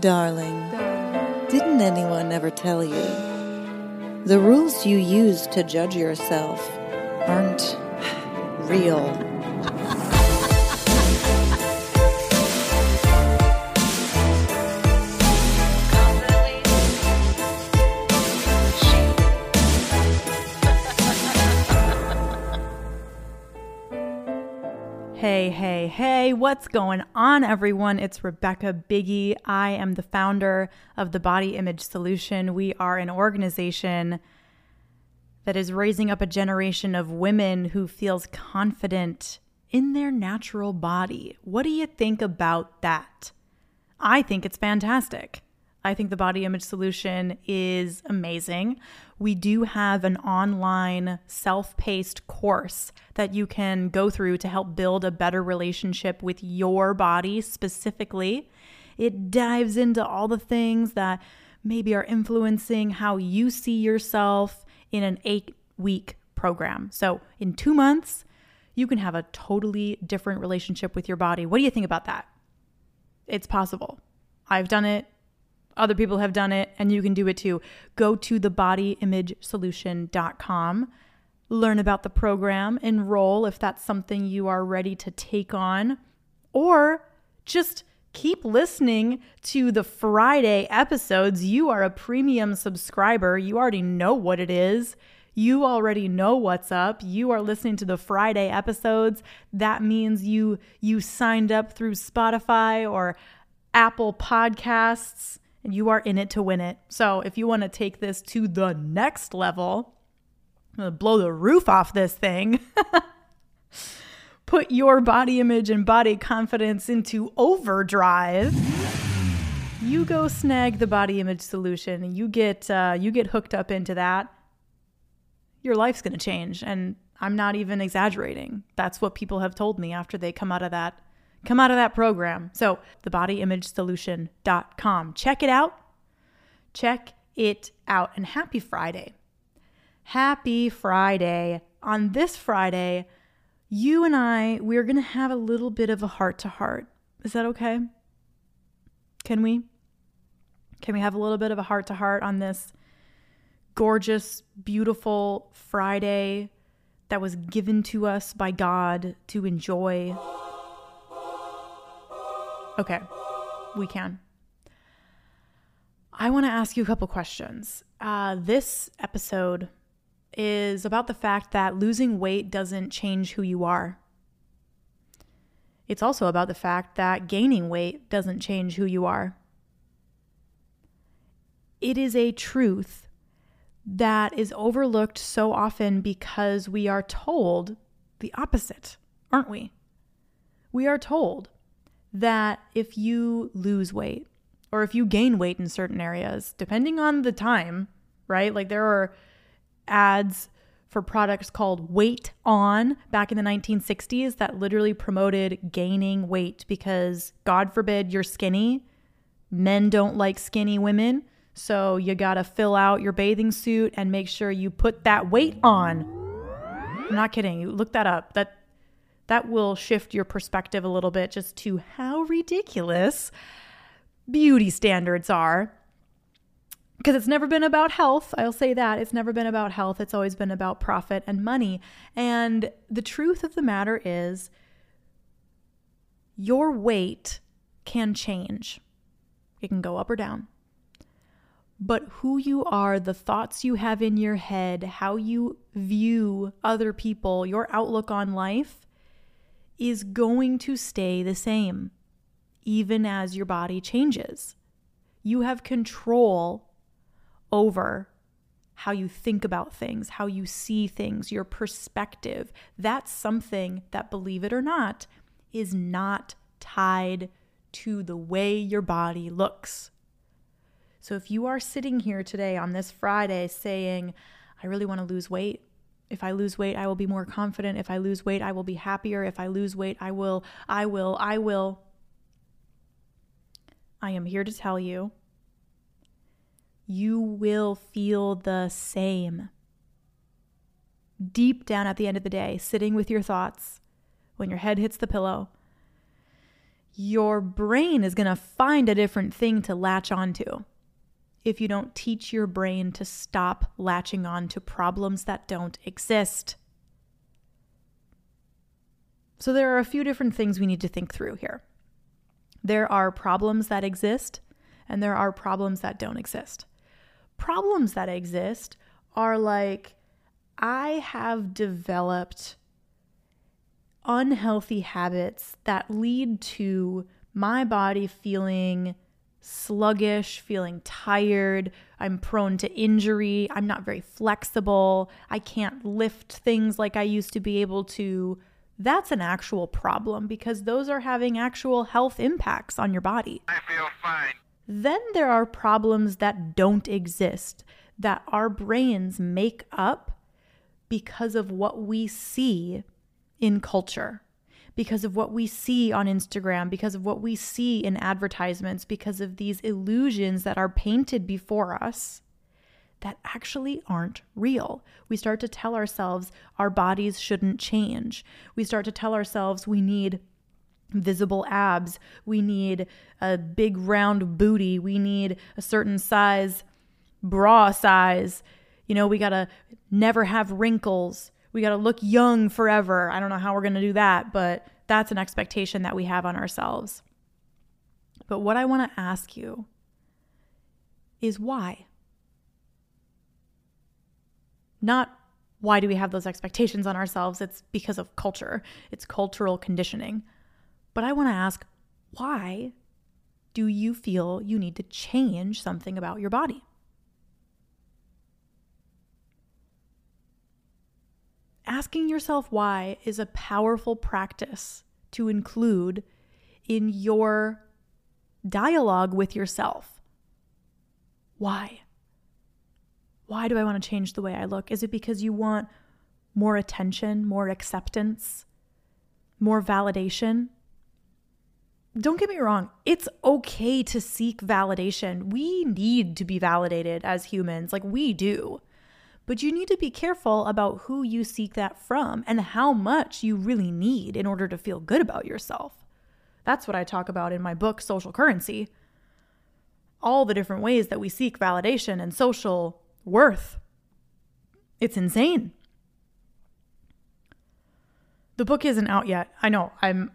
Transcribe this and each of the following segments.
Darling, didn't anyone ever tell you? The rules you use to judge yourself aren't real. What's going on, everyone? It's Rebecca Biggie. I am the founder of the Body Image Solution. We are an organization that is raising up a generation of women who feels confident in their natural body. What do you think about that? I think it's fantastic. I think the Body Image Solution is amazing. We do have an online self paced course that you can go through to help build a better relationship with your body specifically. It dives into all the things that maybe are influencing how you see yourself in an eight week program. So, in two months, you can have a totally different relationship with your body. What do you think about that? It's possible. I've done it. Other people have done it, and you can do it too. Go to thebodyimagesolution.com, learn about the program, enroll if that's something you are ready to take on, or just keep listening to the Friday episodes. You are a premium subscriber, you already know what it is. You already know what's up. You are listening to the Friday episodes. That means you you signed up through Spotify or Apple Podcasts and you are in it to win it. So if you want to take this to the next level, blow the roof off this thing, put your body image and body confidence into overdrive. You go snag the body image solution, you get uh, you get hooked up into that. Your life's to change, and I'm not even exaggerating. That's what people have told me after they come out of that come out of that program. So, thebodyimagesolution.com. Check it out. Check it out. And happy Friday. Happy Friday. On this Friday, you and I, we're going to have a little bit of a heart to heart. Is that okay? Can we? Can we have a little bit of a heart to heart on this gorgeous, beautiful Friday that was given to us by God to enjoy? Okay, we can. I want to ask you a couple questions. Uh, this episode is about the fact that losing weight doesn't change who you are. It's also about the fact that gaining weight doesn't change who you are. It is a truth that is overlooked so often because we are told the opposite, aren't we? We are told that if you lose weight or if you gain weight in certain areas, depending on the time, right? Like there are ads for products called Weight On back in the 1960s that literally promoted gaining weight because, God forbid, you're skinny. Men don't like skinny women. So you got to fill out your bathing suit and make sure you put that weight on. I'm not kidding. You look that up. That that will shift your perspective a little bit just to how ridiculous beauty standards are. Because it's never been about health. I'll say that. It's never been about health. It's always been about profit and money. And the truth of the matter is, your weight can change, it can go up or down. But who you are, the thoughts you have in your head, how you view other people, your outlook on life is going to stay the same, even as your body changes. You have control over how you think about things, how you see things, your perspective. That's something that, believe it or not, is not tied to the way your body looks. So if you are sitting here today on this Friday saying, I really want to lose weight, if I lose weight, I will be more confident. If I lose weight, I will be happier. If I lose weight, I will, I will, I will. I am here to tell you you will feel the same. Deep down at the end of the day, sitting with your thoughts, when your head hits the pillow, your brain is going to find a different thing to latch onto if you don't teach your brain to stop latching on to problems that don't exist. So, there are a few different things we need to think through here. There are problems that exist, and there are problems that don't exist. Problems that exist are like, I have developed unhealthy habits that lead to my body feeling sluggish, feeling tired. I'm prone to injury. I'm not very flexible. I can't lift things like I used to be able to. That's an actual problem because those are having actual health impacts on your body. I feel fine. Then there are problems that don't exist, that our brains make up because of what we see in culture because of what we see on Instagram, because of what we see in advertisements, because of these illusions that are painted before us that actually aren't real. We start to tell ourselves our bodies shouldn't change. We start to tell ourselves we need visible abs, we need a big round booty, we need a certain size bra size. You know, we got to never have wrinkles we got to look young forever. I don't know how we're going to do that, but that's an expectation that we have on ourselves. But what I want to ask you is why? Not why do we have those expectations on ourselves? It's because of culture, it's cultural conditioning. But I want to ask why do you feel you need to change something about your body? Asking yourself why is a powerful practice to include in your dialogue with yourself. Why? Why do I want to change the way I look? Is it because you want more attention, more acceptance, more validation? Don't get me wrong, it's okay to seek validation. We need to be validated as humans, like we do. But you need to be careful about who you seek that from and how much you really need in order to feel good about yourself. That's what I talk about in my book, Social Currency. All the different ways that we seek validation and social worth. It's insane. The book isn't out yet. I know. I'm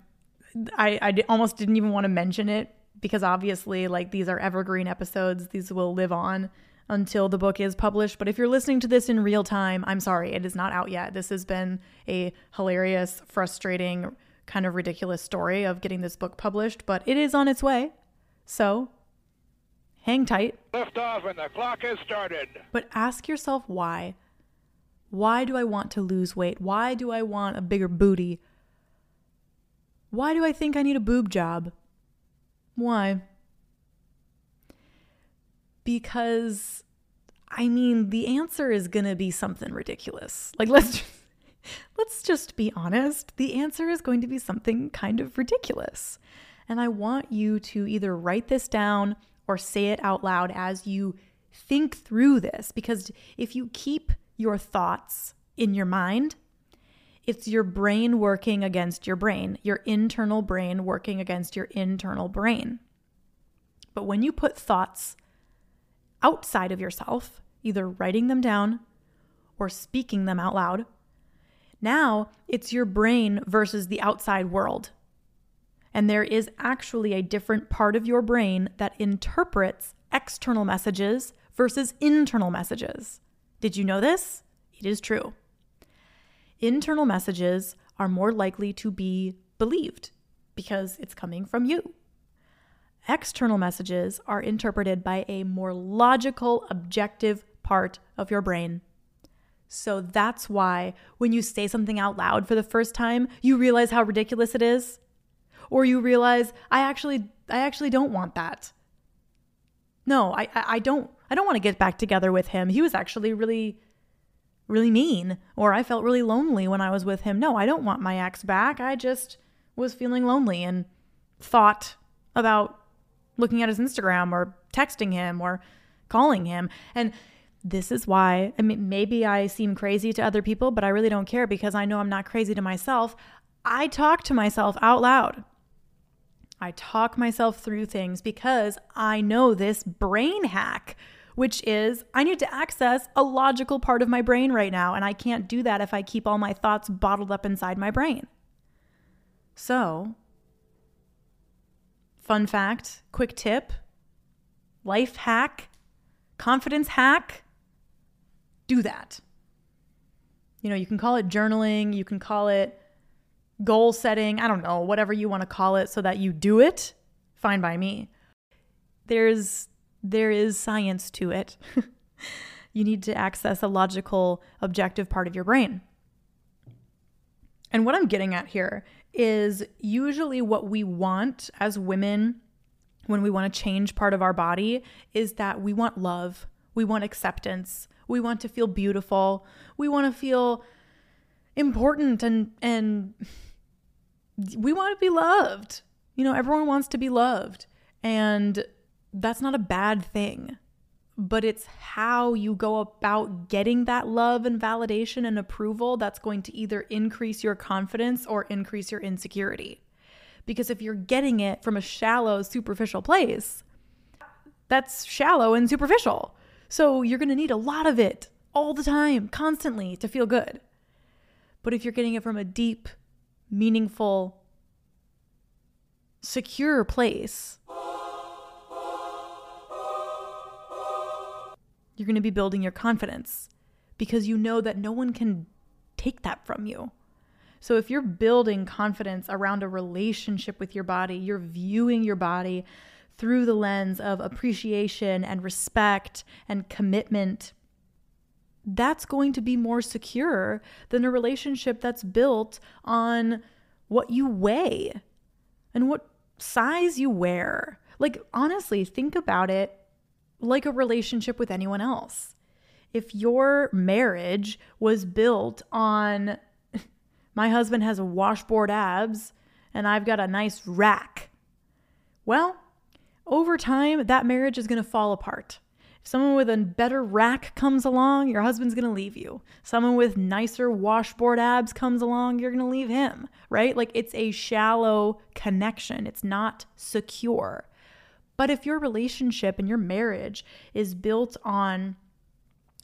I I almost didn't even want to mention it because obviously like these are evergreen episodes. These will live on until the book is published. But if you're listening to this in real time, I'm sorry, it is not out yet. This has been a hilarious, frustrating, kind of ridiculous story of getting this book published, but it is on its way. So hang tight. Lift off and the clock has started. But ask yourself why. Why do I want to lose weight? Why do I want a bigger booty? Why do I think I need a boob job? Why? Because I mean, the answer is going to be something ridiculous. Like let's just, let's just be honest. The answer is going to be something kind of ridiculous. And I want you to either write this down or say it out loud as you think through this because if you keep your thoughts in your mind, it's your brain working against your brain, your internal brain working against your internal brain. But when you put thoughts outside of yourself, either writing them down or speaking them out loud. Now it's your brain versus the outside world. And there is actually a different part of your brain that interprets external messages versus internal messages. Did you know this? It is true. Internal messages are more likely to be believed because it's coming from you. External messages are interpreted by a more logical, objective part of your brain. So that's why when you say something out loud for the first time, you realize how ridiculous it is. Or you realize, I actually I actually don't want that. No, I I don't I don't want to get back together with him. He was actually really really mean or I felt really lonely when I was with him. No, I don't want my ex back. I just was feeling lonely and thought about looking at his Instagram or texting him or calling him. And this is why, I mean, maybe I seem crazy to other people, but I really don't care because I know I'm not crazy to myself. I talk to myself out loud. I talk myself through things because I know this brain hack, which is I need to access a logical part of my brain right now. And I can't do that if I keep all my thoughts bottled up inside my brain. So, fun fact, quick tip, life hack, confidence hack do that. You know, you can call it journaling, you can call it goal setting, I don't know, whatever you want to call it so that you do it, fine by me. There's there is science to it. you need to access a logical, objective part of your brain. And what I'm getting at here is usually what we want as women when we want to change part of our body is that we want love, we want acceptance, we want to feel beautiful, we want to feel important and and we want to be loved. You know, everyone wants to be loved. And that's not a bad thing. But it's how you go about getting that love and validation and approval that's going to either increase your confidence or increase your insecurity. Because if you're getting it from a shallow, superficial place, that's shallow and superficial. So you're going to need a lot of it all the time, constantly to feel good. But if you're getting it from a deep, meaningful, secure place, you're going to be building your confidence because you know that no one can take that from you. So if you're building confidence around a relationship with your body, you're viewing your body through the lens of appreciation and respect and commitment, that's going to be more secure than a relationship that's built on what you weigh and what size you wear. Like, honestly, think about it like a relationship with anyone else. If your marriage was built on my husband has washboard abs and I've got a nice rack, well, over time, that marriage is going to fall apart. If someone with a better rack comes along, your husband's going to leave you. Someone with nicer washboard abs comes along, you're going to leave him, right? Like it's a shallow connection, it's not secure. But if your relationship and your marriage is built on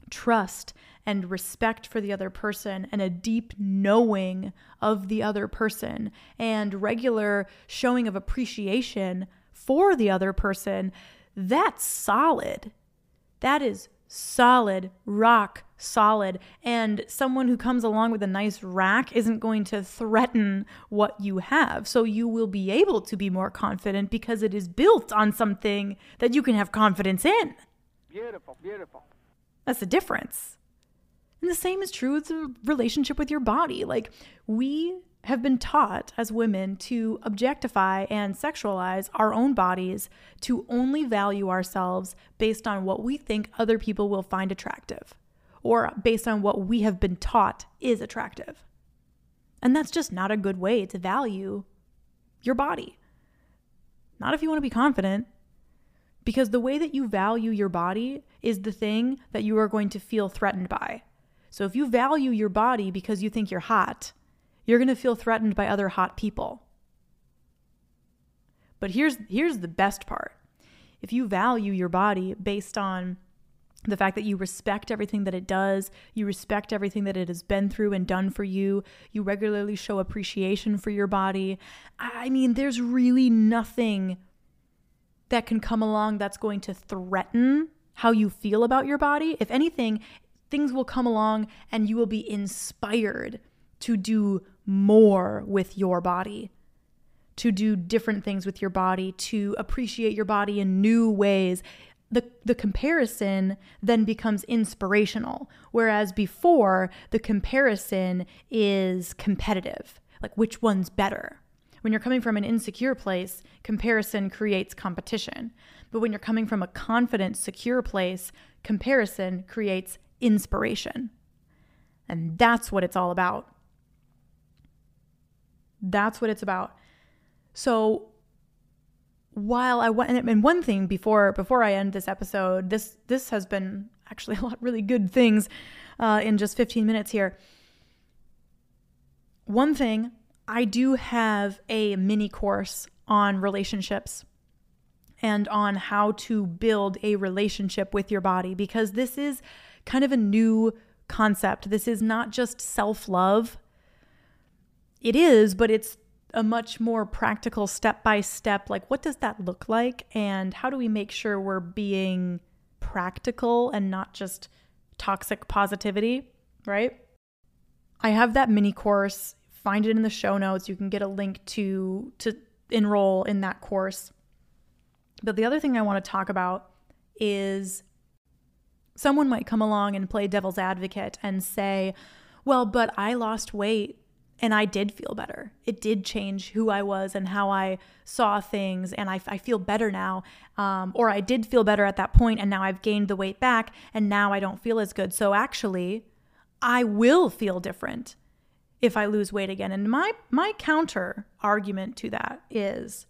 trust and respect for the other person and a deep knowing of the other person and regular showing of appreciation for the other person, that's solid. That is solid, rock solid. And someone who comes along with a nice rack isn't going to threaten what you have. So you will be able to be more confident because it is built on something that you can have confidence in. Beautiful, beautiful. That's the difference. And the same is true with the relationship with your body. Like, we have been taught as women to objectify and sexualize our own bodies, to only value ourselves based on what we think other people will find attractive, or based on what we have been taught is attractive. And that's just not a good way to value your body. Not if you want to be confident, because the way that you value your body is the thing that you are going to feel threatened by. So if you value your body because you think you're hot, you're going to feel threatened by other hot people. But here's here's the best part. If you value your body based on the fact that you respect everything that it does, you respect everything that it has been through and done for you, you regularly show appreciation for your body. I mean, there's really nothing that can come along that's going to threaten how you feel about your body. If anything, things will come along and you will be inspired to do more with your body, to do different things with your body, to appreciate your body in new ways. The, the comparison then becomes inspirational, whereas before the comparison is competitive. Like, which one's better? When you're coming from an insecure place, comparison creates competition. But when you're coming from a confident, secure place, comparison creates inspiration. And that's what it's all about. That's what it's about. So while I went and one thing before before I end this episode, this this has been actually a lot really good things uh, in just 15 minutes here. One thing I do have a mini course on relationships and on how to build a relationship with your body because this is kind of a new concept. This is not just self love. It is, but it's a much more practical step by step like what does that look like and how do we make sure we're being practical and not just toxic positivity, right? I have that mini course. Find it in the show notes. You can get a link to to enroll in that course. But the other thing I want to talk about is someone might come along and play devil's advocate and say, well, but I lost weight and I did feel better. It did change who I was and how I saw things, and I, I feel better now. Um, or I did feel better at that point, and now I've gained the weight back, and now I don't feel as good. So actually, I will feel different if I lose weight again. And my my counter argument to that is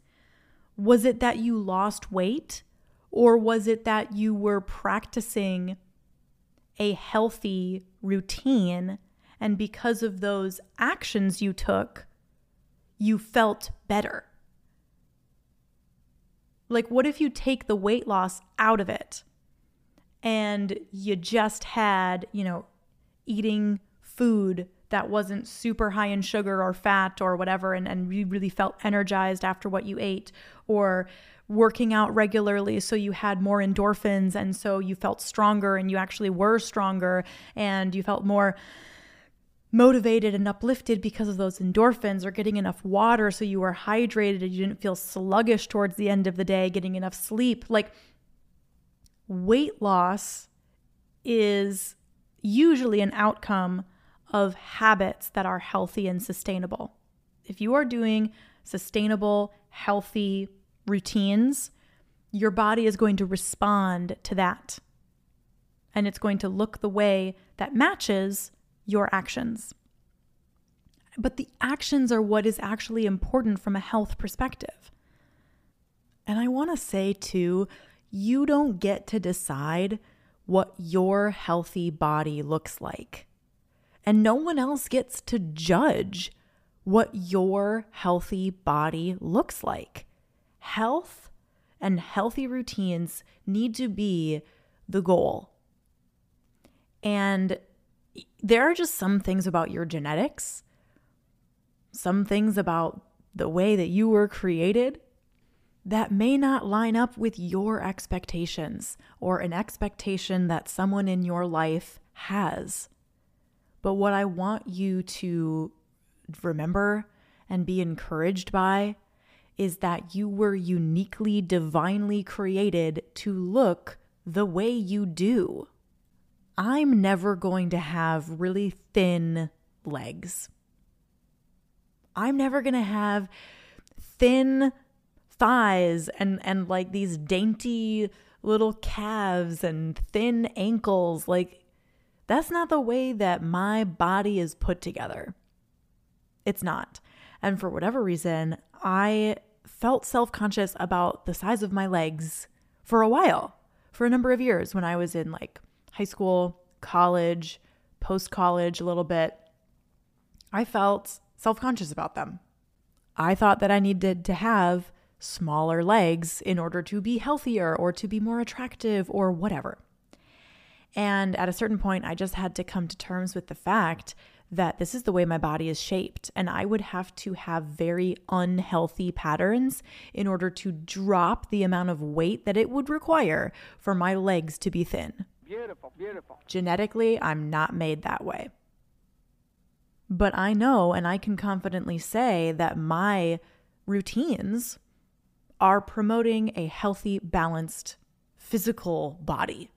was it that you lost weight or was it that you were practicing a healthy routine and because of those actions you took, you felt better. Like, what if you take the weight loss out of it and you just had, you know, eating food that wasn't super high in sugar or fat or whatever, and, and you really felt energized after what you ate, or working out regularly so you had more endorphins and so you felt stronger and you actually were stronger and you felt more motivated and uplifted because of those endorphins or getting enough water so you were hydrated and you didn't feel sluggish towards the end of the day, getting enough sleep. Like weight loss is usually an outcome of habits that are healthy and sustainable. If you are doing sustainable, healthy routines, your body is going to respond to that. And it's going to look the way that matches your actions. But the actions are what is actually important from a health perspective. And I want to say too, you don't get to decide what your healthy body looks like. And no one else gets to judge what your healthy body looks like. Health and healthy routines need to be the goal. And there are just some things about your genetics, some things about the way that you were created that may not line up with your expectations or an expectation that someone in your life has. But what I want you to remember and be encouraged by is that you were uniquely, divinely created to look the way you do. I'm never going to have really thin legs. I'm never going to have thin thighs and and like these dainty little calves and thin ankles like that's not the way that my body is put together. It's not. And for whatever reason, I felt self-conscious about the size of my legs for a while, for a number of years when I was in like high school, college, post college, a little bit, I felt self conscious about them. I thought that I needed to have smaller legs in order to be healthier or to be more attractive or whatever. And at a certain point, I just had to come to terms with the fact that this is the way my body is shaped. And I would have to have very unhealthy patterns in order to drop the amount of weight that it would require for my legs to be thin. Beautiful, beautiful. Genetically, I'm not made that way. But I know and I can confidently say that my routines are promoting a healthy, balanced physical body.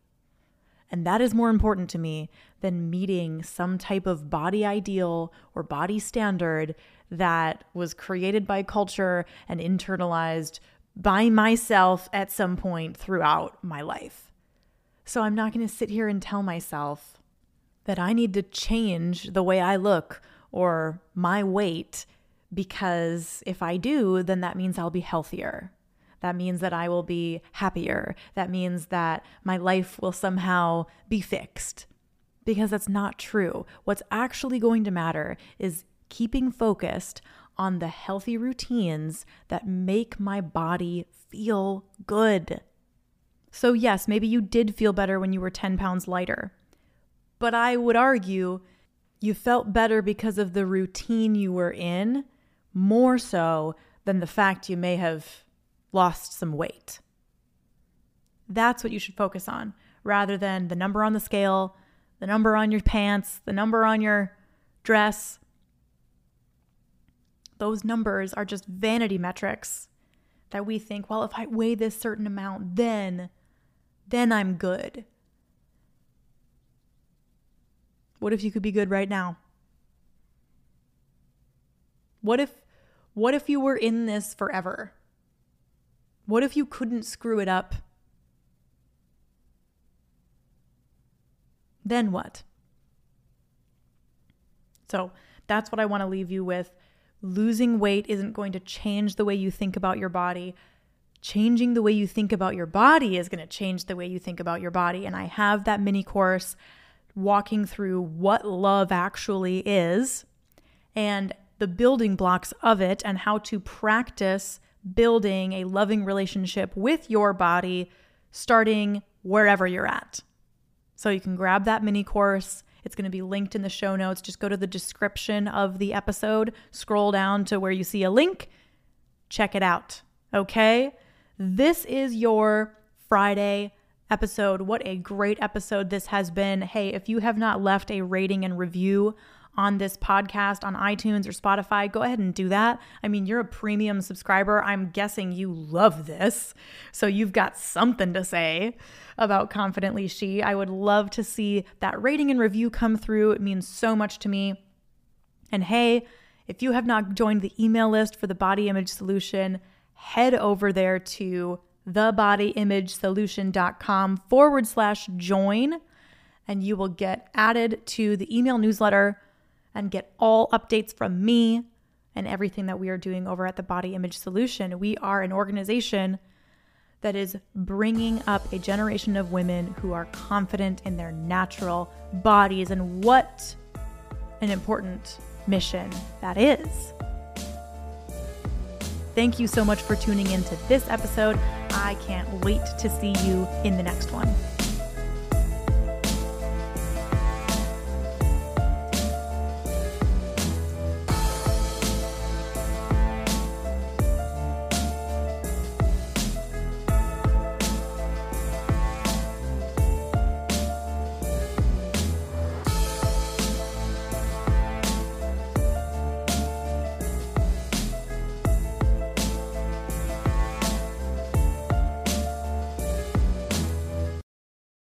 And that is more important to me than meeting some type of body ideal or body standard that was created by culture and internalized by myself at some point throughout my life. So I'm not going to sit here and tell myself that I need to change the way I look or my weight because if I do, then that means I'll be healthier. That means that I will be happier. That means that my life will somehow be fixed. Because that's not true. What's actually going to matter is keeping focused on the healthy routines that make my body feel good. So, yes, maybe you did feel better when you were 10 pounds lighter, but I would argue you felt better because of the routine you were in more so than the fact you may have lost some weight. That's what you should focus on rather than the number on the scale, the number on your pants, the number on your dress. Those numbers are just vanity metrics that we think, well, if I weigh this certain amount, then then I'm good. What if you could be good right now? What if what if you were in this forever? What if you couldn't screw it up? Then what? So, that's what I want to leave you with. Losing weight isn't going to change the way you think about your body. Changing the way you think about your body is going to change the way you think about your body. And I have that mini course walking through what love actually is and the building blocks of it and how to practice building a loving relationship with your body starting wherever you're at. So you can grab that mini course. It's going to be linked in the show notes. Just go to the description of the episode, scroll down to where you see a link, check it out. Okay? This is your Friday episode. What a great episode this has been. Hey, if you have not left a rating and review on this podcast on iTunes or Spotify, go ahead and do that. I mean, you're a premium subscriber. I'm guessing you love this. So you've got something to say about Confidently She. I would love to see that rating and review come through. It means so much to me. And hey, if you have not joined the email list for the Body Image Solution, head over there to thebodyimagesolution.com forward slash join, and you will get added to the email newsletter and get all updates from me and everything that we are doing over at the Body Image Solution. We are an organization that is bringing up a generation of women who are confident in their natural bodies and what an important mission that is. Thank you so much for tuning in to this episode. I can't wait to see you in the next one.